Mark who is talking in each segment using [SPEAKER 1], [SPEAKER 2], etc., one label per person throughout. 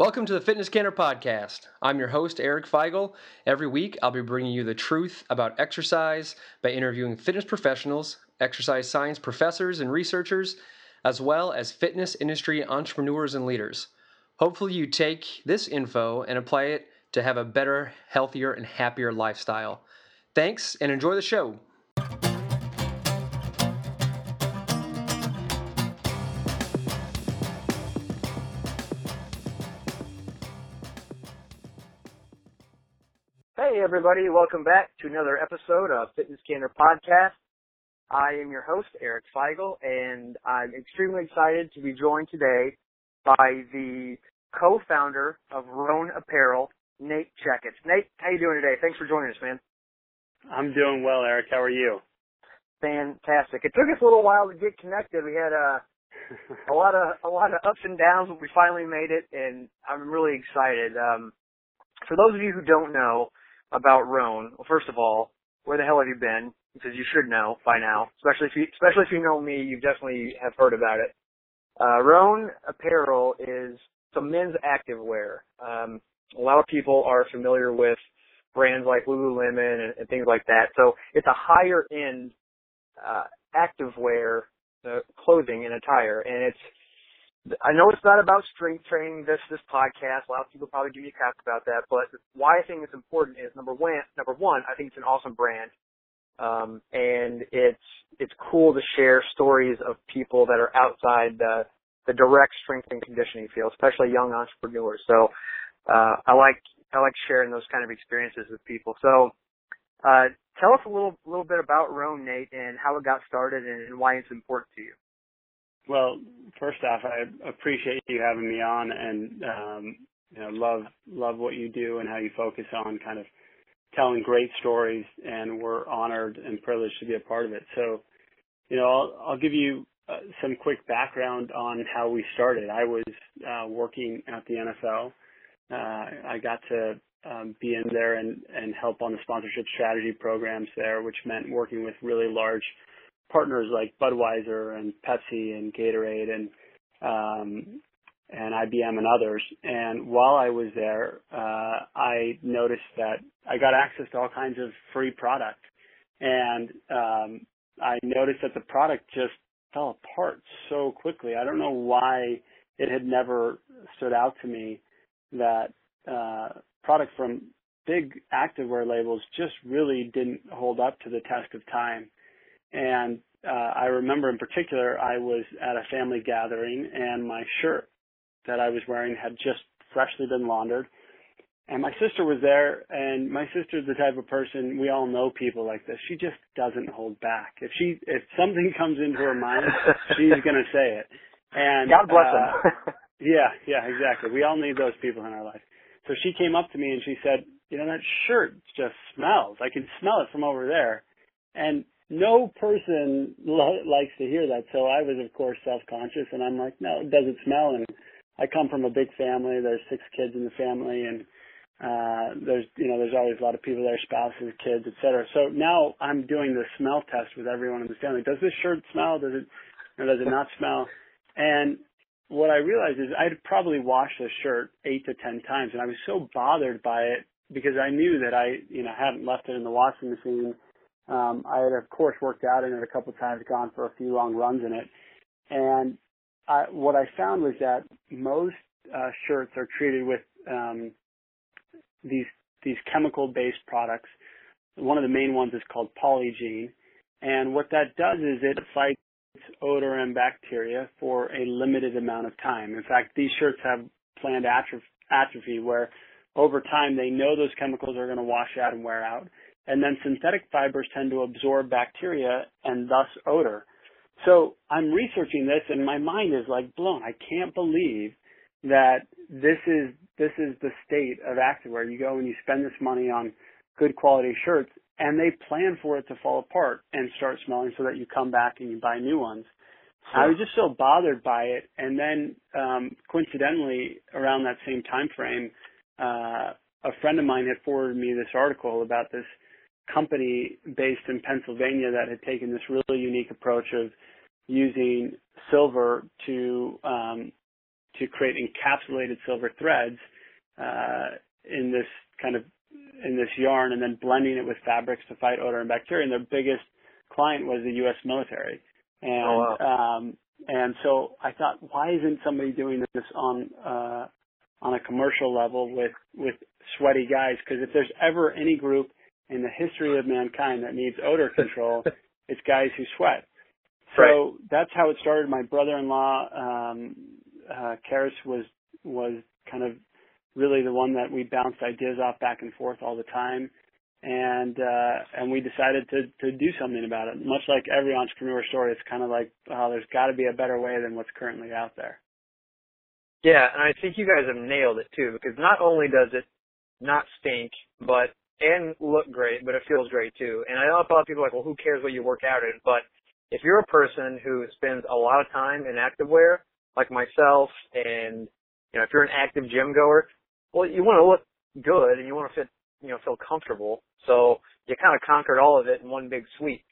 [SPEAKER 1] Welcome to the Fitness Canner Podcast. I'm your host, Eric Feigl. Every week, I'll be bringing you the truth about exercise by interviewing fitness professionals, exercise science professors and researchers, as well as fitness industry entrepreneurs and leaders. Hopefully, you take this info and apply it to have a better, healthier, and happier lifestyle. Thanks and enjoy the show.
[SPEAKER 2] Everybody, welcome back to another episode of Fitness Canner Podcast. I am your host, Eric Feigl, and I'm extremely excited to be joined today by the co-founder of Rhone Apparel, Nate Checketts. Nate, how you doing today? Thanks for joining us, man.
[SPEAKER 3] I'm doing well, Eric. How are you?
[SPEAKER 2] Fantastic. It took us a little while to get connected. We had a a lot of a lot of ups and downs, but we finally made it, and I'm really excited. Um, for those of you who don't know, about Rhone. Well, first of all, where the hell have you been? Because you should know by now, especially if you, especially if you know me, you definitely have heard about it. Uh, Rhone Apparel is some men's activewear. Um, a lot of people are familiar with brands like Lululemon and, and things like that. So it's a higher end uh, activewear uh, clothing and attire, and it's I know it's not about strength training. This this podcast. A lot of people probably give you crap about that, but why I think it's important is number one. Number one, I think it's an awesome brand, um, and it's it's cool to share stories of people that are outside the the direct strength and conditioning field, especially young entrepreneurs. So uh, I like I like sharing those kind of experiences with people. So uh, tell us a little little bit about Rhone, Nate, and how it got started and why it's important to you.
[SPEAKER 3] Well, first off, I appreciate you having me on, and um, you know, love love what you do and how you focus on kind of telling great stories, and we're honored and privileged to be a part of it. So, you know, I'll, I'll give you uh, some quick background on how we started. I was uh, working at the NFL. Uh, I got to um, be in there and, and help on the sponsorship strategy programs there, which meant working with really large partners like Budweiser and Pepsi and Gatorade and um, and IBM and others. And while I was there, uh, I noticed that I got access to all kinds of free product, and um, I noticed that the product just fell apart so quickly. I don't know why it had never stood out to me that uh, product from big activewear labels just really didn't hold up to the test of time. And uh, I remember in particular, I was at a family gathering and my shirt that I was wearing had just freshly been laundered. And my sister was there, and my sister's the type of person we all know people like this. She just doesn't hold back. If she if something comes into her mind, she's gonna say it. And
[SPEAKER 2] God bless uh,
[SPEAKER 3] them. yeah, yeah, exactly. We all need those people in our life. So she came up to me and she said, "You know that shirt just smells. I can smell it from over there." And no person lo- likes to hear that. So I was, of course, self-conscious, and I'm like, no, it doesn't smell? And I come from a big family. There's six kids in the family, and uh, there's, you know, there's always a lot of people there, spouses, kids, etc. So now I'm doing the smell test with everyone in the family. Does this shirt smell? Does it, or does it not smell? And what I realized is I'd probably washed this shirt eight to ten times, and I was so bothered by it because I knew that I, you know, hadn't left it in the washing machine um, I had, of course, worked out in it a couple of times, gone for a few long runs in it, and I, what I found was that most uh, shirts are treated with um, these these chemical-based products. One of the main ones is called Polygiene, and what that does is it fights odor and bacteria for a limited amount of time. In fact, these shirts have planned atrophy where over time they know those chemicals are going to wash out and wear out and then synthetic fibers tend to absorb bacteria and thus odor. So I'm researching this and my mind is like blown. I can't believe that this is this is the state of activewear. You go and you spend this money on good quality shirts and they plan for it to fall apart and start smelling so that you come back and you buy new ones. Sure. I was just so bothered by it and then um coincidentally around that same time frame uh a friend of mine had forwarded me this article about this company based in Pennsylvania that had taken this really unique approach of using silver to um, to create encapsulated silver threads uh, in this kind of in this yarn, and then blending it with fabrics to fight odor and bacteria. And their biggest client was the U.S. military, and
[SPEAKER 2] oh, wow.
[SPEAKER 3] um, and so I thought, why isn't somebody doing this on uh, on a commercial level with with sweaty guys? Because if there's ever any group in the history of mankind that needs odor control, it's guys who sweat. So
[SPEAKER 2] right.
[SPEAKER 3] that's how it started. My brother-in-law, um, uh, Karis was was kind of really the one that we bounced ideas off back and forth all the time and uh and we decided to to do something about it much like every entrepreneur story it's kind of like oh there's got to be a better way than what's currently out there
[SPEAKER 2] yeah and i think you guys have nailed it too because not only does it not stink but and look great but it feels great too and i know a lot of people are like well who cares what you work out in but if you're a person who spends a lot of time in activewear like myself and you know if you're an active gym goer well you want to look good and you want to fit you know feel comfortable. So you kind of conquered all of it in one big sweep.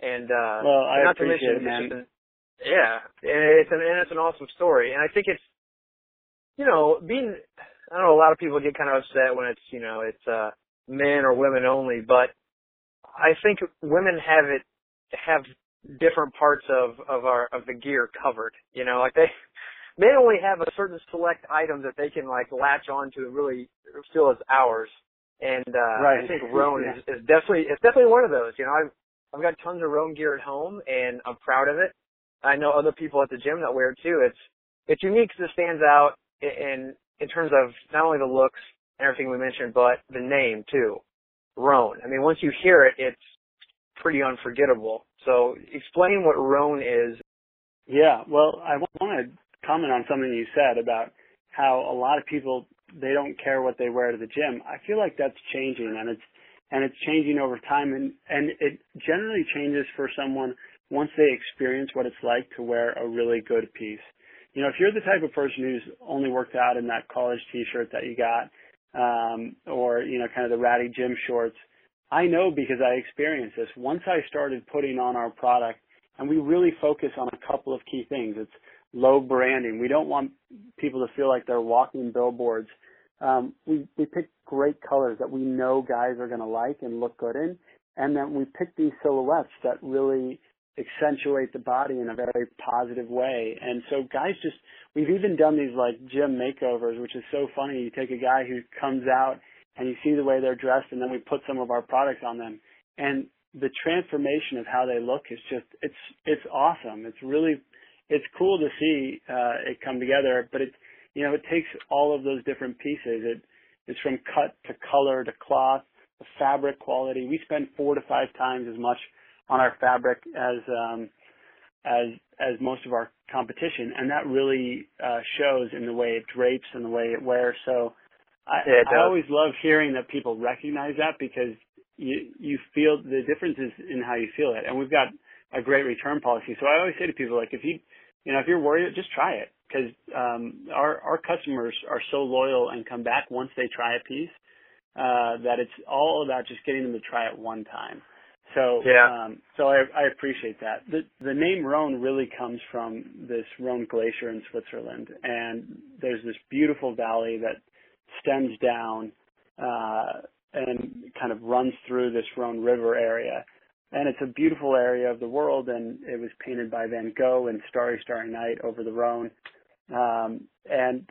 [SPEAKER 2] And uh
[SPEAKER 3] well, I
[SPEAKER 2] not to
[SPEAKER 3] appreciate
[SPEAKER 2] mention,
[SPEAKER 3] it, man.
[SPEAKER 2] yeah, and it's an and it's an awesome story. And I think it's you know being I don't know a lot of people get kind of upset when it's you know it's uh men or women only, but I think women have it have different parts of of our of the gear covered. You know, like they they only have a certain select item that they can like latch onto and really feel as ours. And uh
[SPEAKER 3] right.
[SPEAKER 2] I think Rhone yeah. is, is definitely it's definitely one of those. You know, I've I've got tons of Rhone gear at home and I'm proud of it. I know other people at the gym that wear it too. It's it's unique because it stands out in in terms of not only the looks everything we mentioned, but the name too. Rhone. I mean, once you hear it, it's pretty unforgettable. So explain what Rhone is.
[SPEAKER 3] Yeah, well, I want to comment on something you said about how a lot of people they don't care what they wear to the gym. I feel like that's changing and it's and it's changing over time and and it generally changes for someone once they experience what it's like to wear a really good piece. You know, if you're the type of person who's only worked out in that college t-shirt that you got um or you know kind of the ratty gym shorts, I know because I experienced this. Once I started putting on our product and we really focus on a couple of key things. It's low branding. We don't want people to feel like they're walking billboards. Um, we we pick great colors that we know guys are going to like and look good in, and then we pick these silhouettes that really accentuate the body in a very positive way. And so guys just we've even done these like gym makeovers, which is so funny. You take a guy who comes out and you see the way they're dressed, and then we put some of our products on them, and the transformation of how they look is just it's it's awesome. It's really it's cool to see uh, it come together, but it you know it takes all of those different pieces. It it's from cut to color to cloth, the fabric quality. We spend four to five times as much on our fabric as um, as as most of our competition, and that really uh, shows in the way it drapes and the way it wears. So I,
[SPEAKER 2] yeah,
[SPEAKER 3] I always love hearing that people recognize that because you you feel the differences in how you feel it, and we've got a great return policy. So I always say to people like if you you know, if you're worried, just try it because um, our our customers are so loyal and come back once they try a piece uh, that it's all about just getting them to try it one time. So
[SPEAKER 2] yeah.
[SPEAKER 3] um, so I, I appreciate that. The the name Rhone really comes from this Rhone Glacier in Switzerland, and there's this beautiful valley that stems down uh, and kind of runs through this Rhone River area and it's a beautiful area of the world and it was painted by Van Gogh in Starry Starry Night over the Rhone um, and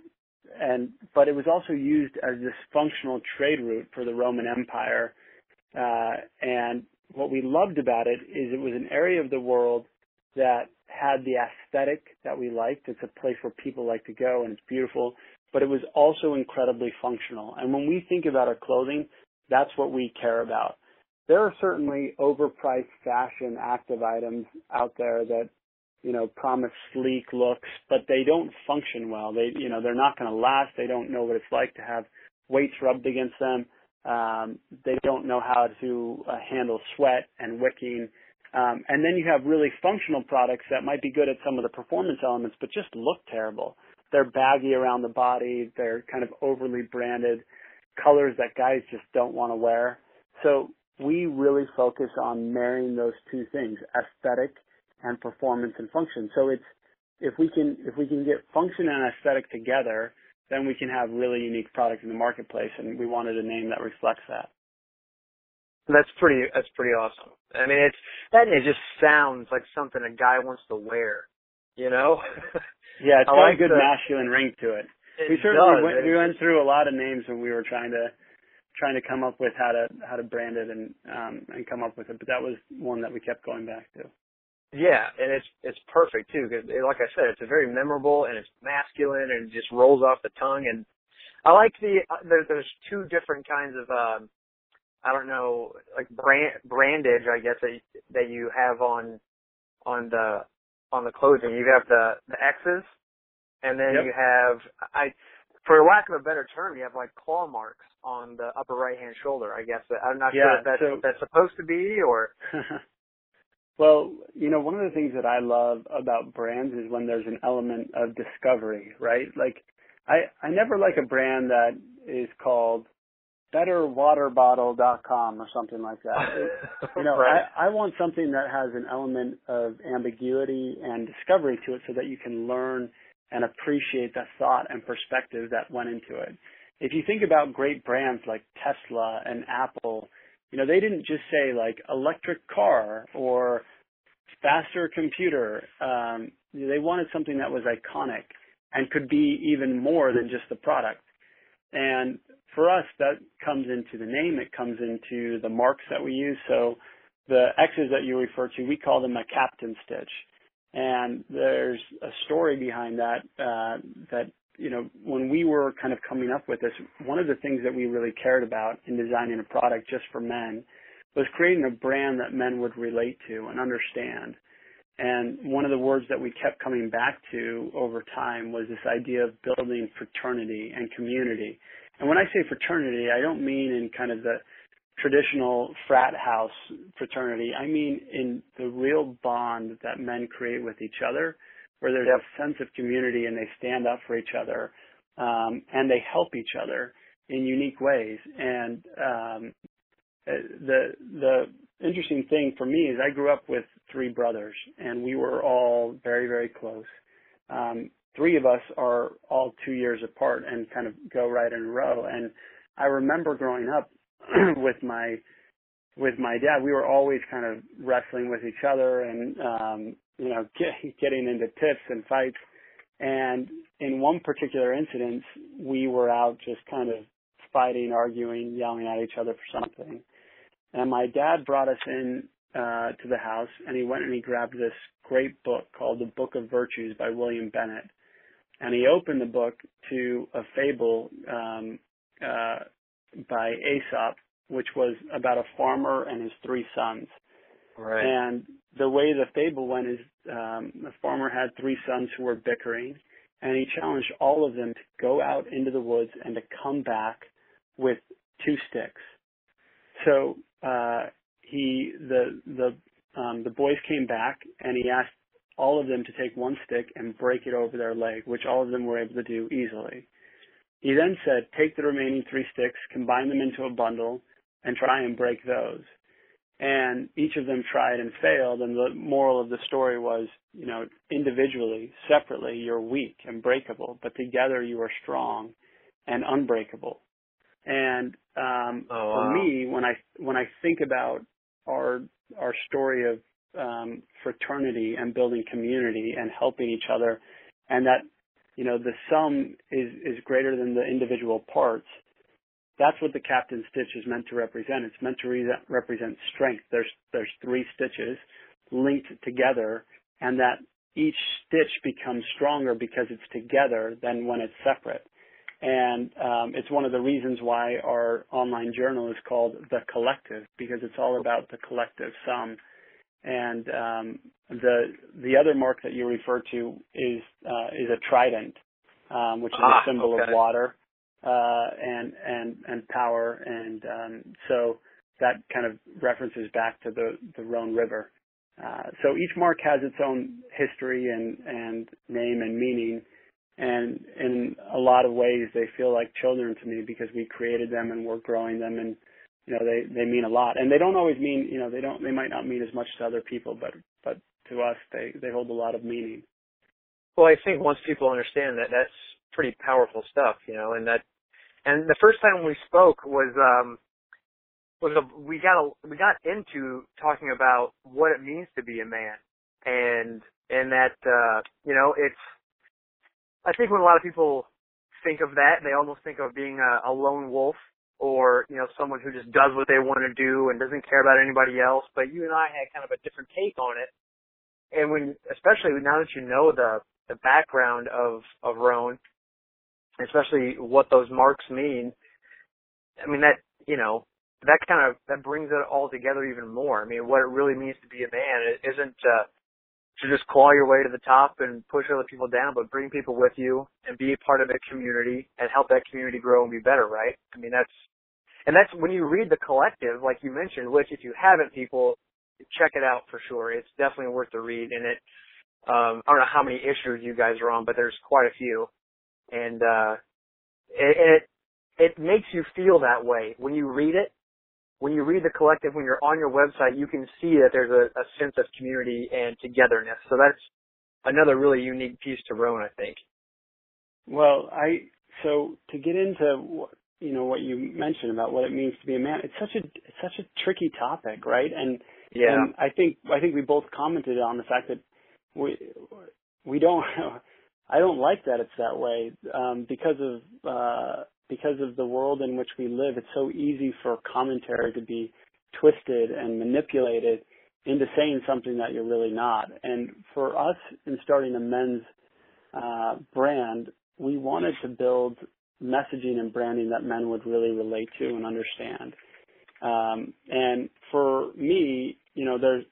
[SPEAKER 3] and but it was also used as this functional trade route for the Roman Empire uh, and what we loved about it is it was an area of the world that had the aesthetic that we liked. It's a place where people like to go and it's beautiful but it was also incredibly functional. And when we think about our clothing that's what we care about. There are certainly overpriced fashion active items out there that you know promise sleek looks but they don't function well. They you know they're not going to last. They don't know what it's like to have weights rubbed against them um, they don't know how to uh, handle sweat and wicking. Um, and then you have really functional products that might be good at some of the performance elements but just look terrible. They're baggy around the body. They're kind of overly branded colors that guys just don't want to wear. So we really focus on marrying those two things, aesthetic and performance and function. So it's if we can if we can get function and aesthetic together, then we can have really unique product in the marketplace, and we wanted a name that reflects that.
[SPEAKER 2] That's pretty. That's pretty awesome. I mean, it's that. It just sounds like something a guy wants to wear. You know.
[SPEAKER 3] yeah, it's
[SPEAKER 2] I
[SPEAKER 3] got
[SPEAKER 2] like
[SPEAKER 3] a good
[SPEAKER 2] the-
[SPEAKER 3] masculine ring to it.
[SPEAKER 2] It
[SPEAKER 3] we certainly
[SPEAKER 2] does.
[SPEAKER 3] went, we went through a lot of names when we were trying to trying to come up with how to how to brand it and um and come up with it, but that was one that we kept going back to.
[SPEAKER 2] Yeah, and it's it's perfect too because, like I said, it's a very memorable and it's masculine and it just rolls off the tongue. And I like the uh, there, there's two different kinds of um, I don't know like brand brandage I guess that that you have on on the on the clothing. You have the the X's, and then
[SPEAKER 3] Yep.
[SPEAKER 2] you have I for lack of a better term, you have like claw marks on the upper right hand shoulder. I guess I'm not sure if that's
[SPEAKER 3] so-
[SPEAKER 2] that's supposed to be or
[SPEAKER 3] well, you know, one of the things that I love about brands is when there's an element of discovery, right? Like I I never like a brand that is called betterwaterbottle.com or something like that. You know,
[SPEAKER 2] right.
[SPEAKER 3] I, I want something that has an element of ambiguity and discovery to it so that you can learn and appreciate the thought and perspective that went into it. If you think about great brands like Tesla and Apple, you know, they didn't just say like electric car or faster computer. Um, they wanted something that was iconic and could be even more than just the product. And for us, that comes into the name. It comes into the marks that we use. So the X's that you refer to, we call them a captain stitch. And there's a story behind that, uh, that, you know, when we were kind of coming up with this, one of the things that we really cared about in designing a product just for men was creating a brand that men would relate to and understand. And one of the words that we kept coming back to over time was this idea of building fraternity and community. And when I say fraternity, I don't mean in kind of the traditional frat house fraternity. I mean in the real bond that men create with each other, where there's
[SPEAKER 2] Yep.
[SPEAKER 3] a sense of community and they stand up for each other, um, and they help each other in unique ways. And um, uh, the the interesting thing for me is I grew up with three brothers, and we were all very very close. Um, three of us are all two years apart and kind of go right in a row. And I remember growing up with my with my dad, we were always kind of wrestling with each other and um, you know get, getting into tiffs and fights. And in one particular incident, we were out just kind of fighting, arguing, yelling at each other for something. And my dad brought us in uh, to the house, and he went and he grabbed this great book called The Book of Virtues by William Bennett. And he opened the book to a fable um, uh, by Aesop, which was about a farmer and his three sons.
[SPEAKER 2] Right.
[SPEAKER 3] And the way the fable went is um, the farmer had three sons who were bickering, and he challenged all of them to go out into the woods and to come back with two sticks. So uh, he the the um, the boys came back, and he asked all of them to take one stick and break it over their leg, which all of them were able to do easily. He then said, take the remaining three sticks, combine them into a bundle, and try and break those and each of them tried and failed and the moral of the story was you know individually separately you're weak and breakable but together you are strong and unbreakable. And um
[SPEAKER 2] Oh,
[SPEAKER 3] for me when i when i think about our our story of um fraternity and building community and helping each other and that you know the sum is is greater than the individual parts that's what the captain stitch is meant to represent. It's meant to re- represent strength. There's there's three stitches linked together, and that each stitch becomes stronger because it's together than when it's separate. And um, it's one of the reasons why our online journal is called the Collective because it's all about the collective sum. And um, the the other mark that you refer to is uh, is a trident, um, which is
[SPEAKER 2] Ah,
[SPEAKER 3] a symbol
[SPEAKER 2] okay.
[SPEAKER 3] of water and and and power, and um, so that kind of references back to the Rhone River. Uh, so each mark has its own history and name and meaning, and in a lot of ways they feel like children to me because we created them and we're growing them, and you know they mean a lot, and they don't always mean you know they don't they might not mean as much to other people, but but to us they hold a lot of meaning.
[SPEAKER 2] Well, I think once people understand that, that's pretty powerful stuff, you know, and that, and the first time we spoke was, um, was a, we got a, we got into talking about what it means to be a man, and and that, uh, you know, it's. I think when a lot of people think of that, they almost think of being a, a lone wolf or you know someone who just does what they want to do and doesn't care about anybody else. But you and I had kind of a different take on it, and when especially now that you know the the background of of Rhone, especially what those marks mean. I mean that you know that kind of that brings it all together even more. I mean, what it really means to be a man it isn't uh, to just claw your way to the top and push other people down, but bring people with you and be a part of a community and help that community grow and be better. Right? I mean, that's and that's when you read the collective, like you mentioned, which if you haven't, people check it out for sure. It's definitely worth the read, and it. Um, I don't know how many issues you guys are on, but there's quite a few, and uh, it, it it makes you feel that way when you read it when you read the collective, when you're on your website, you can see that there's a, a sense of community and togetherness. So that's another really unique piece to Rhone, I think.
[SPEAKER 3] Well, I so to get into you know what you mentioned about what it means to be a man, it's such a it's such a tricky topic, right? And
[SPEAKER 2] yeah,
[SPEAKER 3] and I think I think we both commented on the fact that we we don't I don't like that it's that way um, because of uh, because of the world in which we live, it's so easy for commentary to be twisted and manipulated into saying something that you're really not. And for us, in starting a men's uh, brand, we wanted to build messaging and branding that men would really relate to and understand. Um, and for me, you know, there's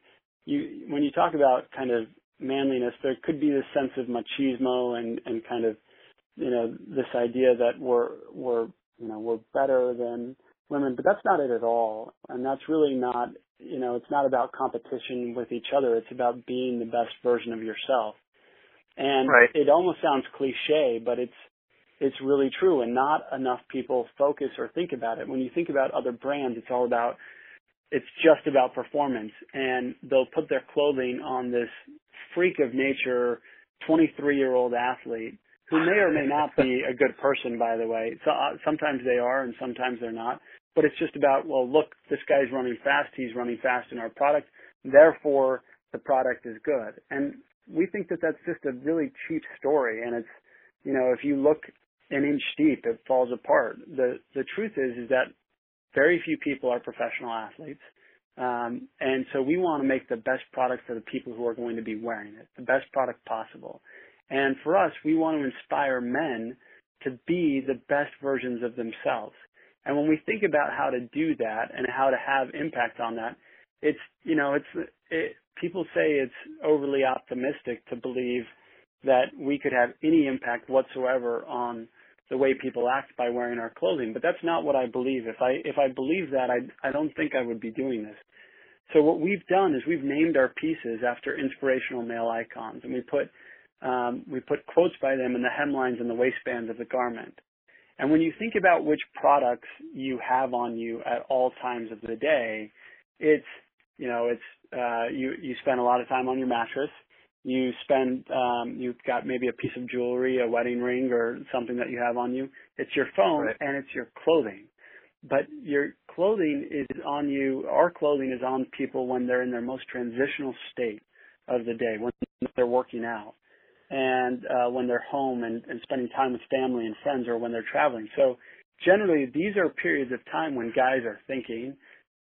[SPEAKER 3] you when you talk about kind of manliness, there could be this sense of machismo and and kind of you know, this idea that we're we're you know we're better than women, but that's not it at all. And that's really not you know it's not about competition with each other. It's about being the best version of yourself. And
[SPEAKER 2] right.
[SPEAKER 3] it almost sounds cliche, but it's it's really true. And not enough people focus or think about it. When you think about other brands, it's all about it's just about performance, and they'll put their clothing on this freak of nature 23 year old athlete who may or may not be a good person, by the way. So uh, sometimes they are, and sometimes they're not. But it's just about, well, look, this guy's running fast. He's running fast in our product. Therefore, the product is good. And we think that that's just a really cheap story. And it's, you know, if you look an inch deep, it falls apart. The the truth is, is that very few people are professional athletes. Um, and so we want to make the best product for the people who are going to be wearing it, the best product possible. And for us, we want to inspire men to be the best versions of themselves. And when we think about how to do that and how to have impact on that, it's, you know, it's, it, people say it's overly optimistic to believe that we could have any impact whatsoever on the way people act by wearing our clothing. But that's not what I believe. If I, if I believe that, I, I don't think I would be doing this. So what we've done is we've named our pieces after inspirational male icons and we put um, we put quotes by them in the hemlines and the waistbands of the garment. And when you think about which products you have on you at all times of the day, it's you know it's uh, you you spend a lot of time on your mattress. You spend um, you've got maybe a piece of jewelry, a wedding ring, or something that you have on you. It's your phone
[SPEAKER 2] right.
[SPEAKER 3] and it's your clothing. But your clothing is on you. Our clothing is on people when they're in their most transitional state of the day, when they're working out and uh, when they're home and, and spending time with family and friends or when they're traveling. So generally these are periods of time when guys are thinking,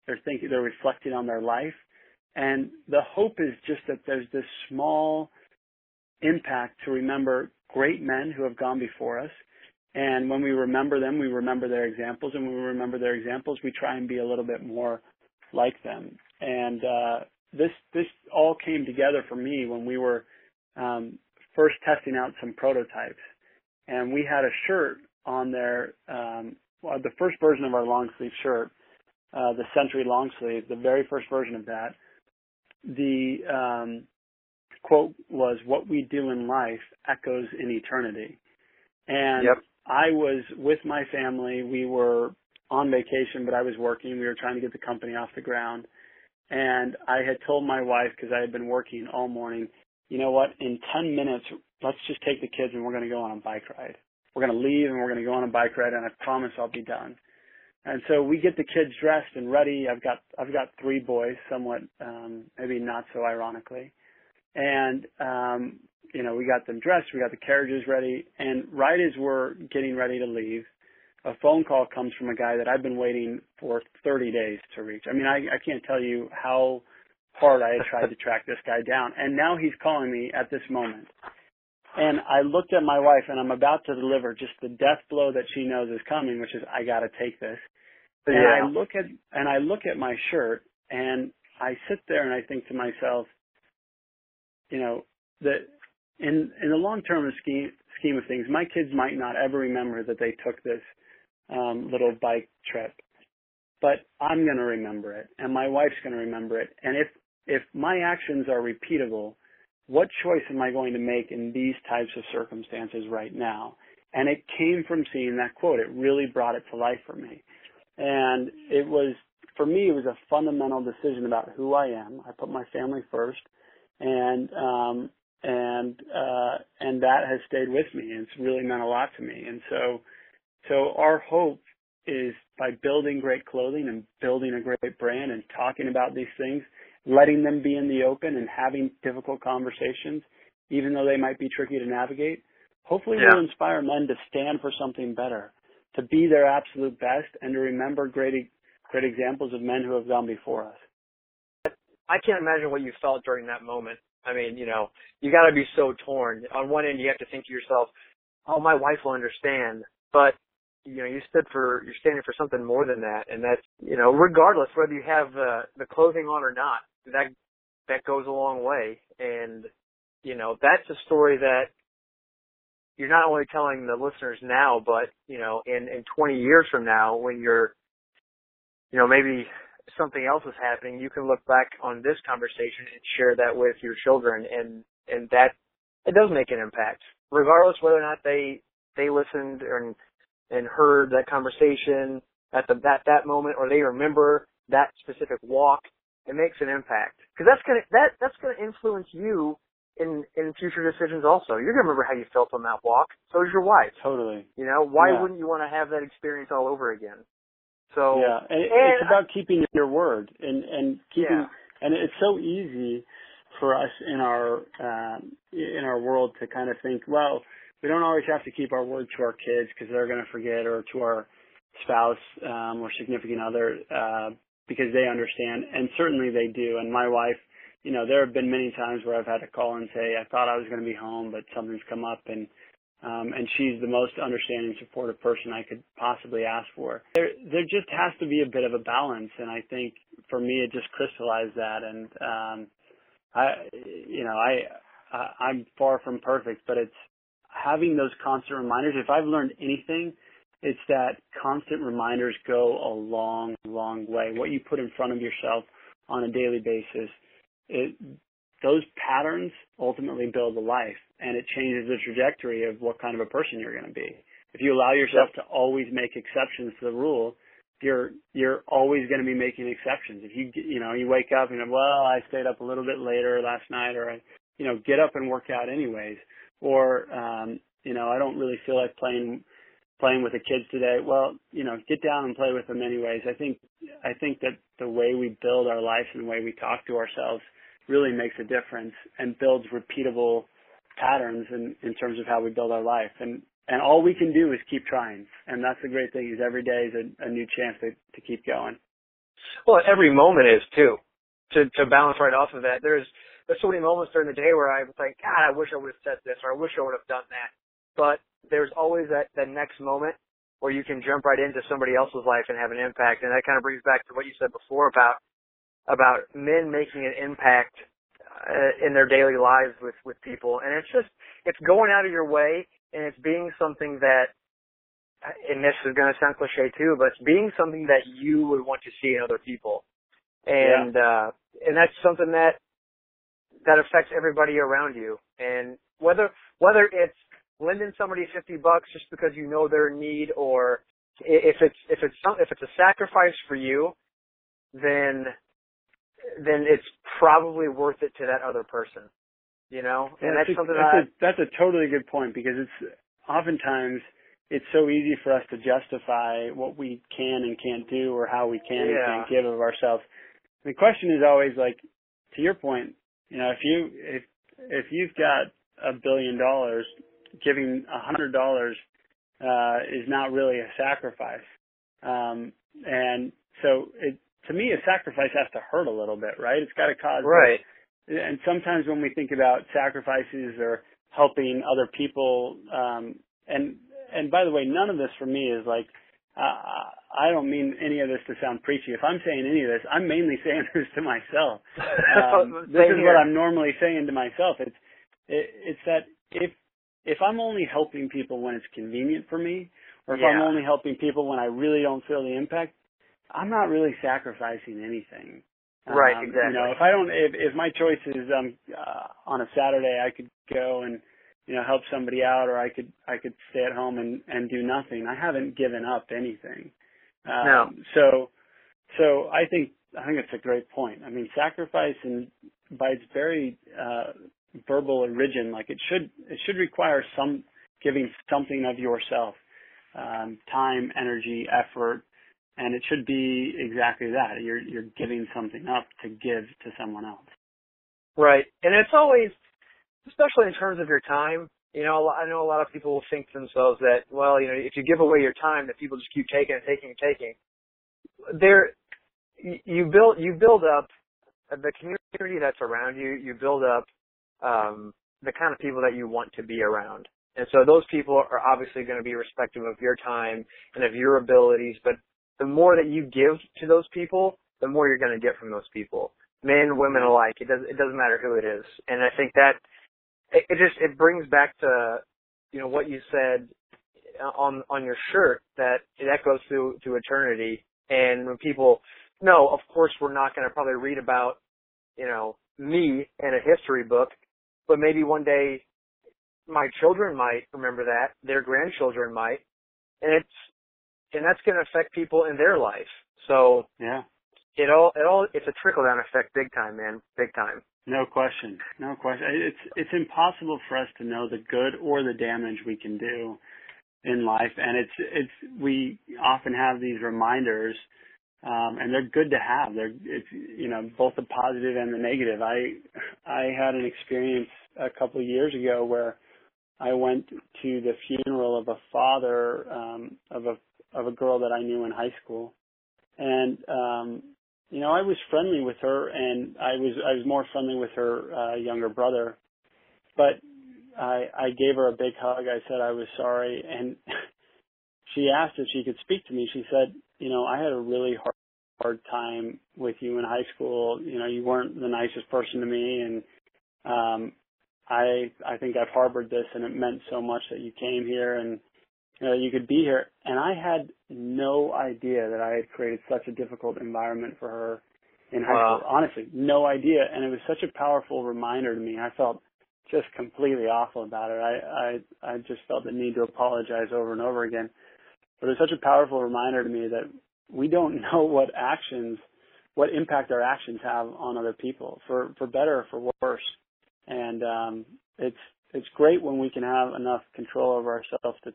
[SPEAKER 3] they're thinking, they're reflecting on their life. And the hope is just that there's this small impact to remember great men who have gone before us. And when we remember them, we remember their examples. And when we remember their examples, we try and be a little bit more like them. And uh, this this all came together for me when we were um, first testing out some prototypes, and we had a shirt on there. Um, well, the first version of our long sleeve shirt, uh, the Century long sleeve, the very first version of that. The um, quote was, "What we do in life echoes in eternity," and
[SPEAKER 2] yep.
[SPEAKER 3] I was with my family. We were on vacation, but I was working. We were trying to get the company off the ground. And I had told my wife, because I had been working all morning, you know what, in 10 minutes, let's just take the kids and we're going to go on a bike ride. We're going to leave and we're going to go on a bike ride and I promise I'll be done. And so we get the kids dressed and ready. I've got I've got three boys, somewhat um, maybe not so ironically, and um, you know we got them dressed. We got the carriages ready, and right as we're getting ready to leave, a phone call comes from a guy that I've been waiting for 30 days to reach. I mean, I, I can't tell you how hard I had tried to track this guy down, and now he's calling me at this moment. And I looked at my wife, and I'm about to deliver just the death blow that she knows is coming, which is I got to take this. And
[SPEAKER 2] Yeah.
[SPEAKER 3] I look at and I look at my shirt and I sit there and I think to myself, you know, that in in the long term scheme scheme of things, my kids might not ever remember that they took this um little bike trip. But I'm gonna remember it and my wife's gonna remember it. And if if my actions are repeatable, what choice am I going to make in these types of circumstances right now? And it came from seeing that quote. It really brought it to life for me. And it was, for me, it was a fundamental decision about who I am. I put my family first and, um, and, uh, and that has stayed with me and it's really meant a lot to me. And so, so our hope is by building great clothing and building a great brand and talking about these things, letting them be in the open and having difficult conversations, even though they might be tricky to navigate, hopefully
[SPEAKER 2] Yeah.
[SPEAKER 3] will inspire men to stand for something better, to be their absolute best, and to remember great great examples of men who have gone before us.
[SPEAKER 2] I can't imagine what you felt during that moment. I mean, you know, you got to be so torn. On one end, you have to think to yourself, "Oh, my wife will understand," but you know, you stood for you're standing for something more than that, and that's you know, regardless whether you have uh, the clothing on or not, that that goes a long way. And you know, that's a story that you're not only telling the listeners now, but you know, in in 20 years from now, when you're, you know, maybe something else is happening, you can look back on this conversation and share that with your children, and and that it does make an impact, regardless whether or not they they listened and and heard that conversation at the that that moment, or they remember that specific walk. It makes an impact because that's gonna that that's gonna influence you in in future decisions. Also, you're gonna remember how you felt on that walk. So is your wife.
[SPEAKER 3] Totally.
[SPEAKER 2] You know, why
[SPEAKER 3] Yeah.
[SPEAKER 2] wouldn't you want to have that experience all over again? So
[SPEAKER 3] yeah, and,
[SPEAKER 2] and
[SPEAKER 3] it's about keeping your word and and keeping
[SPEAKER 2] Yeah.
[SPEAKER 3] and it's so easy for us in our um, in our world to kind of think, well, we don't always have to keep our word to our kids because they're going to forget, or to our spouse um, or significant other uh, because they understand, and certainly they do. And my wife, you know, there have been many times where I've had to call and say, I thought I was going to be home, but something's come up, and um, and she's the most understanding, supportive person I could possibly ask for. There, there just has to be a bit of a balance, and I think for me, it just crystallized that. And um, I, you know, I, I, I'm far from perfect, but it's having those constant reminders. If I've learned anything, it's that constant reminders go a long, long way. What you put in front of yourself on a daily basis, it, those patterns ultimately build a life and it changes the trajectory of what kind of a person you're going to be. If you allow yourself to always make exceptions to the rule, you're you're always going to be making exceptions. If you you know you wake up and well I stayed up a little bit later last night or I you know get up and work out anyways or um you know I don't really feel like playing playing with the kids today. Well, you know, get down and play with them anyways. I think I think that the way we build our life and the way we talk to ourselves really makes a difference and builds repeatable patterns in, in terms of how we build our life. And and all we can do is keep trying. And that's the great thing is every day is a, a new chance to, to keep going.
[SPEAKER 2] Well, every moment is too. To to balance right off of that, there's there's so many moments during the day where I was like, God, I wish I would have said this, or I wish I would have done that. But there's always that that next moment where you can jump right into somebody else's life and have an impact, and that kind of brings back to what you said before about about men making an impact uh, in their daily lives with with people, and it's just it's going out of your way, and it's being something that and this is going to sound cliche too, but it's being something that you would want to see in other people. And, uh, and that's something that, that affects everybody around you. And whether, whether it's lending somebody 50 bucks just because you know they're in need or if it's, if it's some, if it's a sacrifice for you, then, then it's probably worth it to that other person. You know,
[SPEAKER 3] Yeah,
[SPEAKER 2] and that's,
[SPEAKER 3] a,
[SPEAKER 2] something
[SPEAKER 3] that's
[SPEAKER 2] I
[SPEAKER 3] a, that's a totally good point because it's oftentimes it's so easy for us to justify what we can and can't do or how we can and can't give of ourselves. The question is always like, to your point, you know, if you if if you've got a billion dollars, giving a hundred dollars uh, is not really a sacrifice. Um, and so it to me, a sacrifice has to hurt a little bit, right? It's got to cause
[SPEAKER 2] right.
[SPEAKER 3] and sometimes when we think about sacrifices or helping other people um and and by the way none of this for me is like uh, I don't mean any of this to sound preachy. If I'm saying any of this, I'm mainly saying this to myself. Um, this is what I'm normally saying to myself. It's it, it's that if if I'm only helping people when it's convenient for me, or if I'm only helping people when I really don't feel the impact, I'm not really sacrificing anything.
[SPEAKER 2] Right,
[SPEAKER 3] Um,
[SPEAKER 2] exactly.
[SPEAKER 3] You know, if I don't, if if my choice is um uh, on a Saturday, I could go and you know help somebody out, or I could I could stay at home and and do nothing. I haven't given up anything. Um,
[SPEAKER 2] No.
[SPEAKER 3] So so I think I think it's a great point. I mean, sacrifice and by its very uh, verbal origin, like it should it should require some giving something of yourself, um, time, energy, effort, and it should be exactly that. You're you're giving something up to give to someone else.
[SPEAKER 2] Right. And it's always, especially in terms of your time, you know, I know a lot of people will think to themselves that, well, you know, if you give away your time, that people just keep taking and taking and taking. There, you build, you build up the community that's around you, you build up, um, the kind of people that you want to be around. And so those people are obviously going to be respective of your time and of your abilities, but the more that you give to those people, the more you're going to get from those people men, women alike. It doesn't it doesn't matter who it is. And I think that it, it just it brings back to you know what you said on on your shirt that it echoes through to eternity. And when people no, of course we're not going to probably read about you know me in a history book, but maybe one day my children might remember that, their grandchildren might, and it's and that's going to affect people in their life. So
[SPEAKER 3] Yeah.
[SPEAKER 2] it all it all it's a trickle down effect big time man big time
[SPEAKER 3] No question. No question. It's it's impossible for us to know the good or the damage we can do in life, and it's it's we often have these reminders, um, and they're good to have. They're it's you know both the positive and the negative. I I had an experience a couple of years ago where I went to the funeral of a father um, of a of a girl that I knew in high school, and um, you know, I was friendly with her, and I was I was more friendly with her uh, younger brother. But I I gave her a big hug. I said I was sorry, and she asked if she could speak to me. She said, you know, I had a really hard hard time with you in high school. You know, you weren't the nicest person to me, and um, I I think I've harbored this, and it meant so much that you came here and you know, you could be here. And I had no idea that I had created such a difficult environment for her in high
[SPEAKER 2] Wow.
[SPEAKER 3] school. Honestly, no idea. And it was such a powerful reminder to me. I felt just completely awful about it. I, I, I just felt the need to apologize over and over again. But it was such a powerful reminder to me that we don't know what actions, what impact our actions have on other people, for, for better or for worse. And, um, it's, it's great when we can have enough control over ourselves to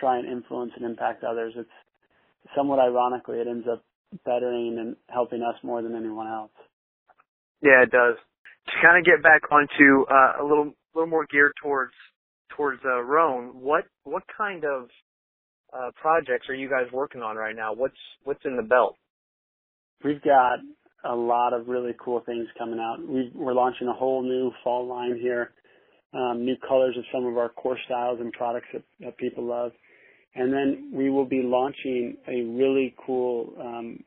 [SPEAKER 3] try and influence and impact others. It's somewhat ironically, it ends up bettering and helping us more than anyone else.
[SPEAKER 2] yeah it does to kind of get back onto uh, a little little more geared towards towards uh, Rhone what what kind of uh, projects are you guys working on right now what's what's in the belt
[SPEAKER 3] We've got a lot of really cool things coming out. we we're launching a whole new fall line here, um, new colors of some of our core styles and products that, that people love. And then we will be launching a really cool um,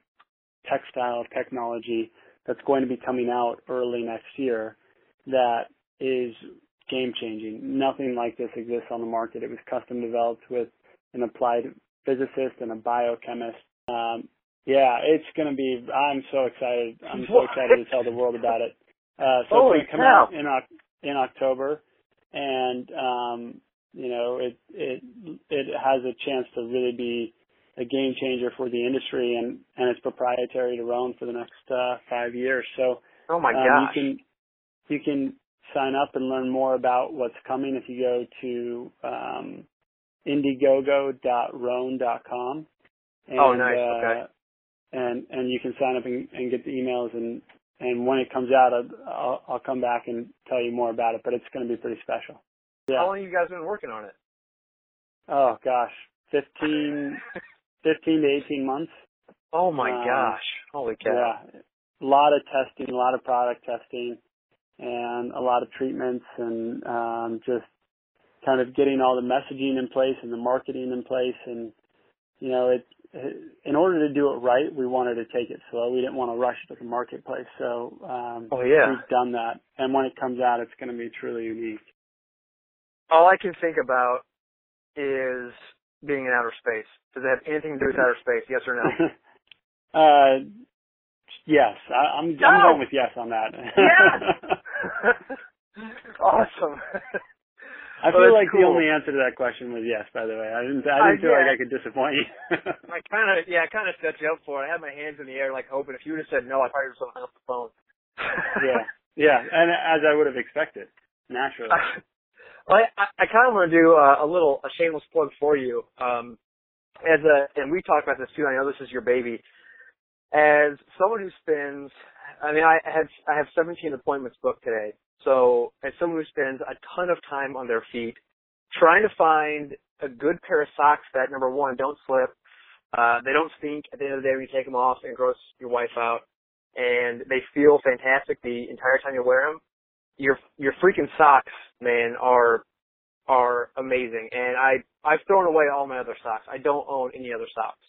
[SPEAKER 3] textile technology that's going to be coming out early next year that is game changing. Nothing like this exists on the market. It was custom developed with an applied physicist and a biochemist. Um, yeah, it's going to be. I'm so excited. I'm so excited to tell the world about it. Uh, so
[SPEAKER 2] Holy
[SPEAKER 3] it's going to come
[SPEAKER 2] cow.
[SPEAKER 3] out in in October, and um, you know it it it has a chance to really be a game changer for the industry, and and it's proprietary to Rhone for the next uh, five years. So
[SPEAKER 2] oh my
[SPEAKER 3] um,
[SPEAKER 2] gosh
[SPEAKER 3] you can you can sign up and learn more about what's coming if you go to um, indiegogo.rhone.com. And,
[SPEAKER 2] oh, nice.
[SPEAKER 3] Uh,
[SPEAKER 2] okay.
[SPEAKER 3] And and you can sign up and, and get the emails and and when it comes out, I'll, I'll come back and tell you more about it. But it's going to be pretty special.
[SPEAKER 2] Yeah. How long have you guys been working on it?
[SPEAKER 3] Oh gosh, 15, 15 to eighteen months.
[SPEAKER 2] Oh my um, gosh! Holy cow!
[SPEAKER 3] Yeah, a lot of testing, a lot of product testing, and a lot of treatments, and um, just kind of getting all the messaging in place and the marketing in place, and you know, it in order to do it right, we wanted to take it slow. We didn't want to rush to the marketplace. So um,
[SPEAKER 2] oh, yeah.
[SPEAKER 3] we've done that. And when it comes out, it's going to be truly unique.
[SPEAKER 2] All I can think about is being in outer space. Does it have anything to do with outer space? Yes or no?
[SPEAKER 3] uh, yes. I, am I'm, I'm going with yes on that.
[SPEAKER 2] yes. awesome.
[SPEAKER 3] I feel like cool. the only answer to that question was yes. By the way, I didn't. I didn't uh, feel yeah. like I could disappoint you.
[SPEAKER 2] I kind of, yeah, I kind of set you up for it. I had my hands in the air, like hoping if you would have said no, I probably would have hung up the phone.
[SPEAKER 3] yeah, yeah, and as I would have expected, naturally.
[SPEAKER 2] well, I, I kind of want to do uh, a little a shameless plug for you. Um, as a, and we talked about this too. I know this is your baby. As someone who spends, I mean, I had I have 17 appointments booked today so as someone who spends a ton of time on their feet, trying to find a good pair of socks that number one don't slip, uh, they don't stink at the end of the day when you take them off and gross your wife out, and they feel fantastic the entire time you wear them. Your your freaking socks, man, are are amazing, and I I've thrown away all my other socks. I don't own any other socks.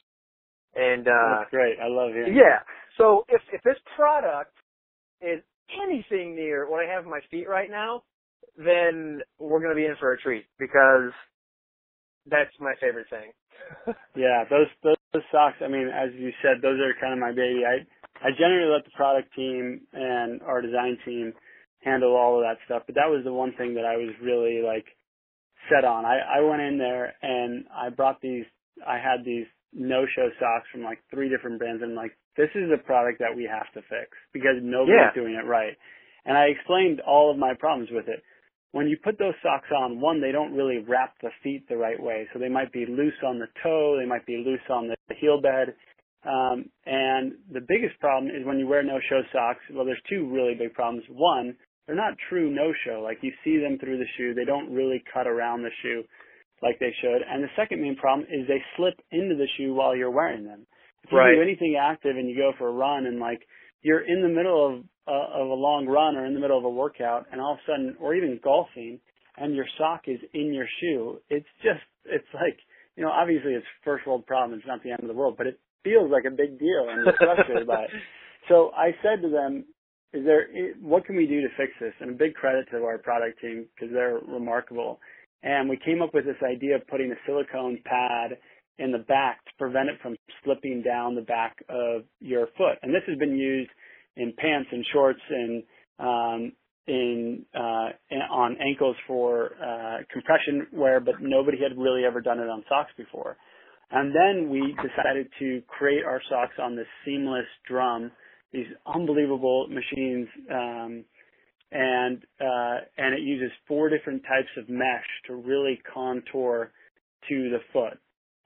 [SPEAKER 2] And uh
[SPEAKER 3] That's great. I love you.
[SPEAKER 2] Yeah. So if if this product is anything near what I have in my feet right now, then we're going to be in for a treat because that's my favorite thing.
[SPEAKER 3] yeah, those, those those socks. I mean, as you said, those are kind of my baby. I I generally let the product team and our design team handle all of that stuff, but that was the one thing that I was really like set on. I I went in there and I brought these. I had these no-show socks from like three different brands, and like this is a product that we have to fix because nobody's
[SPEAKER 2] yeah.
[SPEAKER 3] doing it right. And I explained all of my problems with it. When you put those socks on, one, they don't really wrap the feet the right way. So they might be loose on the toe, they might be loose on the heel bed. Um, and the biggest problem is when you wear no-show socks. Well, there's two really big problems. One, they're not true no-show. Like you see them through the shoe. They don't really cut around the shoe like they should. And the second main problem is they slip into the shoe while you're wearing them. If you
[SPEAKER 2] right.
[SPEAKER 3] do anything active and you go for a run and like you're in the middle of uh, of a long run or in the middle of a workout and all of a sudden or even golfing and your sock is in your shoe, it's just it's like you know obviously it's first world problem. It's not the end of the world, but it feels like a big deal and you're frustrated by it. So I said to them, is there what can we do to fix this? And a big credit to our product team because they're remarkable. And we came up with this idea of putting a silicone pad in the back to prevent it from slipping down the back of your foot. And this has been used in pants and shorts and um, in, uh, in on ankles for uh, compression wear, but nobody had really ever done it on socks before. And then we decided to create our socks on this seamless drum, these unbelievable machines, um, and uh, and it uses four different types of mesh to really contour to the foot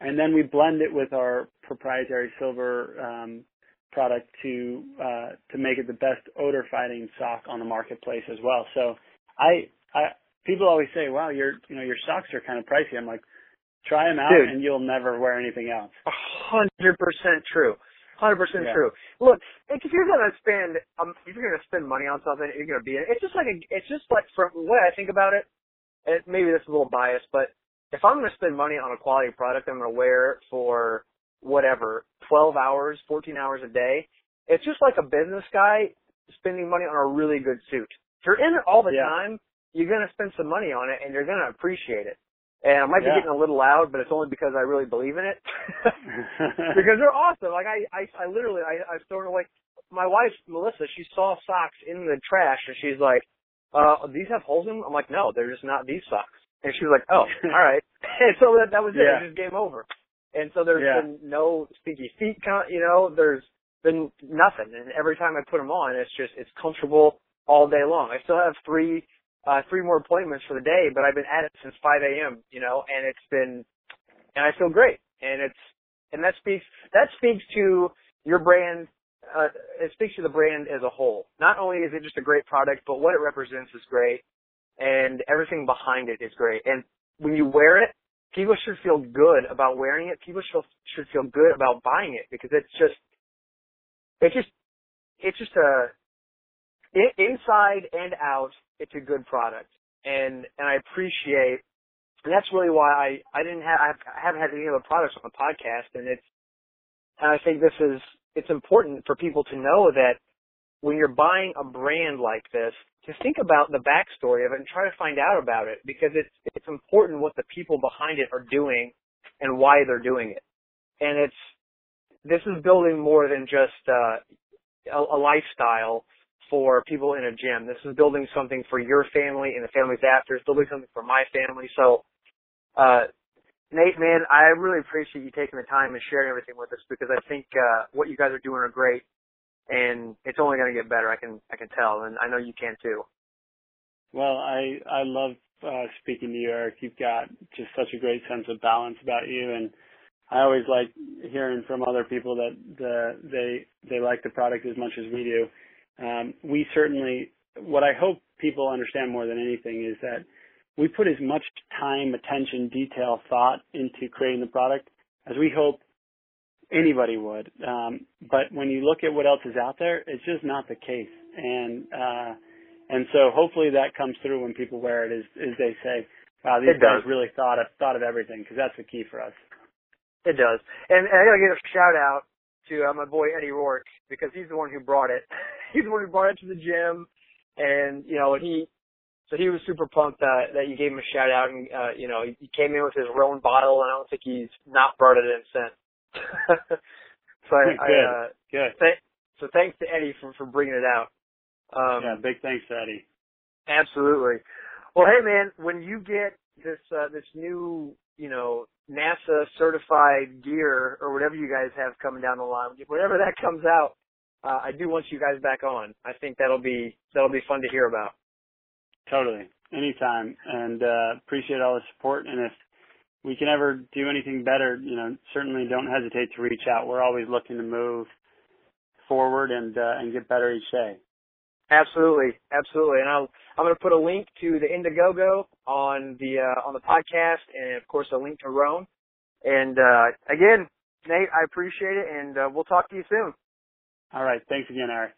[SPEAKER 3] and then we blend it with our proprietary silver um, product to uh, to make it the best odor fighting sock on the marketplace as well. So I, I people always say, "Wow, your you know your socks are kind of pricey." I'm like, try them out
[SPEAKER 2] Dude,
[SPEAKER 3] and you'll never wear anything else.
[SPEAKER 2] A hundred percent true. Hundred percent true. Look, if you're gonna spend, um, if you're gonna spend money on something, you're gonna be. It's just like a, it's just like from the way I think about it. it maybe this is a little biased, but if I'm going to spend money on a quality product I'm going to wear it for whatever, 12 hours, 14 hours a day, it's just like a business guy spending money on a really good suit. If you're in it all the
[SPEAKER 3] yeah.
[SPEAKER 2] time, you're going to spend some money on it and you're going to appreciate it. And I might
[SPEAKER 3] yeah.
[SPEAKER 2] be getting a little loud, but it's only because I really believe in it. because they're awesome. Like I, I, I literally, I, I've thrown away. My wife, Melissa, she saw socks in the trash and she's like, uh, these have holes in them? I'm like, no, they're just not these socks. And she was like, "Oh, all right." and so that that was it.
[SPEAKER 3] Yeah.
[SPEAKER 2] It was game over. And so there's
[SPEAKER 3] yeah.
[SPEAKER 2] been no stinky feet. Con- you know, there's been nothing. And every time I put them on, it's just it's comfortable all day long. I still have three uh, three more appointments for the day, but I've been at it since 5 a.m. You know, and it's been, and I feel great, and it's, and that speaks that speaks to your brand. Uh, it speaks to the brand as a whole. Not only is it just a great product, but what it represents is great, and everything behind it is great. And when you wear it, people should feel good about wearing it. People should should feel good about buying it because it's just, it's just, it's just a inside and out, it's a good product, and and I appreciate. And that's really why I I didn't have I haven't had any other products on the podcast, and it's and I think this is it's important for people to know that when you're buying a brand like this, to think about the backstory of it and try to find out about it because it's it's important what the people behind it are doing and why they're doing it. And it's this is building more than just uh, a, a lifestyle for people in a gym. This is building something for your family and the families after. It's building something for my family. So, uh, Nate, man, I really appreciate you taking the time and sharing everything with us because I think uh, what you guys are doing are great, and it's only going to get better. I can I can tell, and I know you can too.
[SPEAKER 3] Well, I I love uh, speaking to you, Eric. You've got just such a great sense of balance about you, and I always like hearing from other people that the they they like the product as much as we do. Um, we certainly, what I hope people understand more than anything is that we put as much time, attention, detail, thought into creating the product as we hope anybody would. Um, but when you look at what else is out there, it's just not the case. And uh, and so hopefully that comes through when people wear it, is, is they say, "Wow, these guys really thought of thought of everything," because that's the key for us.
[SPEAKER 2] It does. And, and I gotta give a shout out to uh, my boy Eddie Rourke because he's the one who brought it. he's the one who brought it to the gym, and you know he. So he was super pumped that that you gave him a shout out, and uh, you know he, came in with his Rhone bottle, and I don't think he's not brought it in since. so I,
[SPEAKER 3] Good.
[SPEAKER 2] I uh,
[SPEAKER 3] Good.
[SPEAKER 2] th- so thanks to Eddie for for bringing it out. Um,
[SPEAKER 3] yeah, big thanks to Eddie.
[SPEAKER 2] Absolutely. Well, hey man, when you get this uh, this new you know NASA certified gear or whatever you guys have coming down the line, whenever that comes out, uh, I do want you guys back on. I think that'll be that'll be fun to hear about.
[SPEAKER 3] Totally. Anytime. And uh appreciate all the support and if we can ever do anything better, you know, certainly don't hesitate to reach out. We're always looking to move forward and uh, and get better each day.
[SPEAKER 2] Absolutely, absolutely. And I'll I'm going to put a link to the Indiegogo on the uh, on the podcast, and of course a link to Rhone. And uh, again, Nate, I appreciate it, and uh, we'll talk to you soon.
[SPEAKER 3] All right. Thanks again, Eric.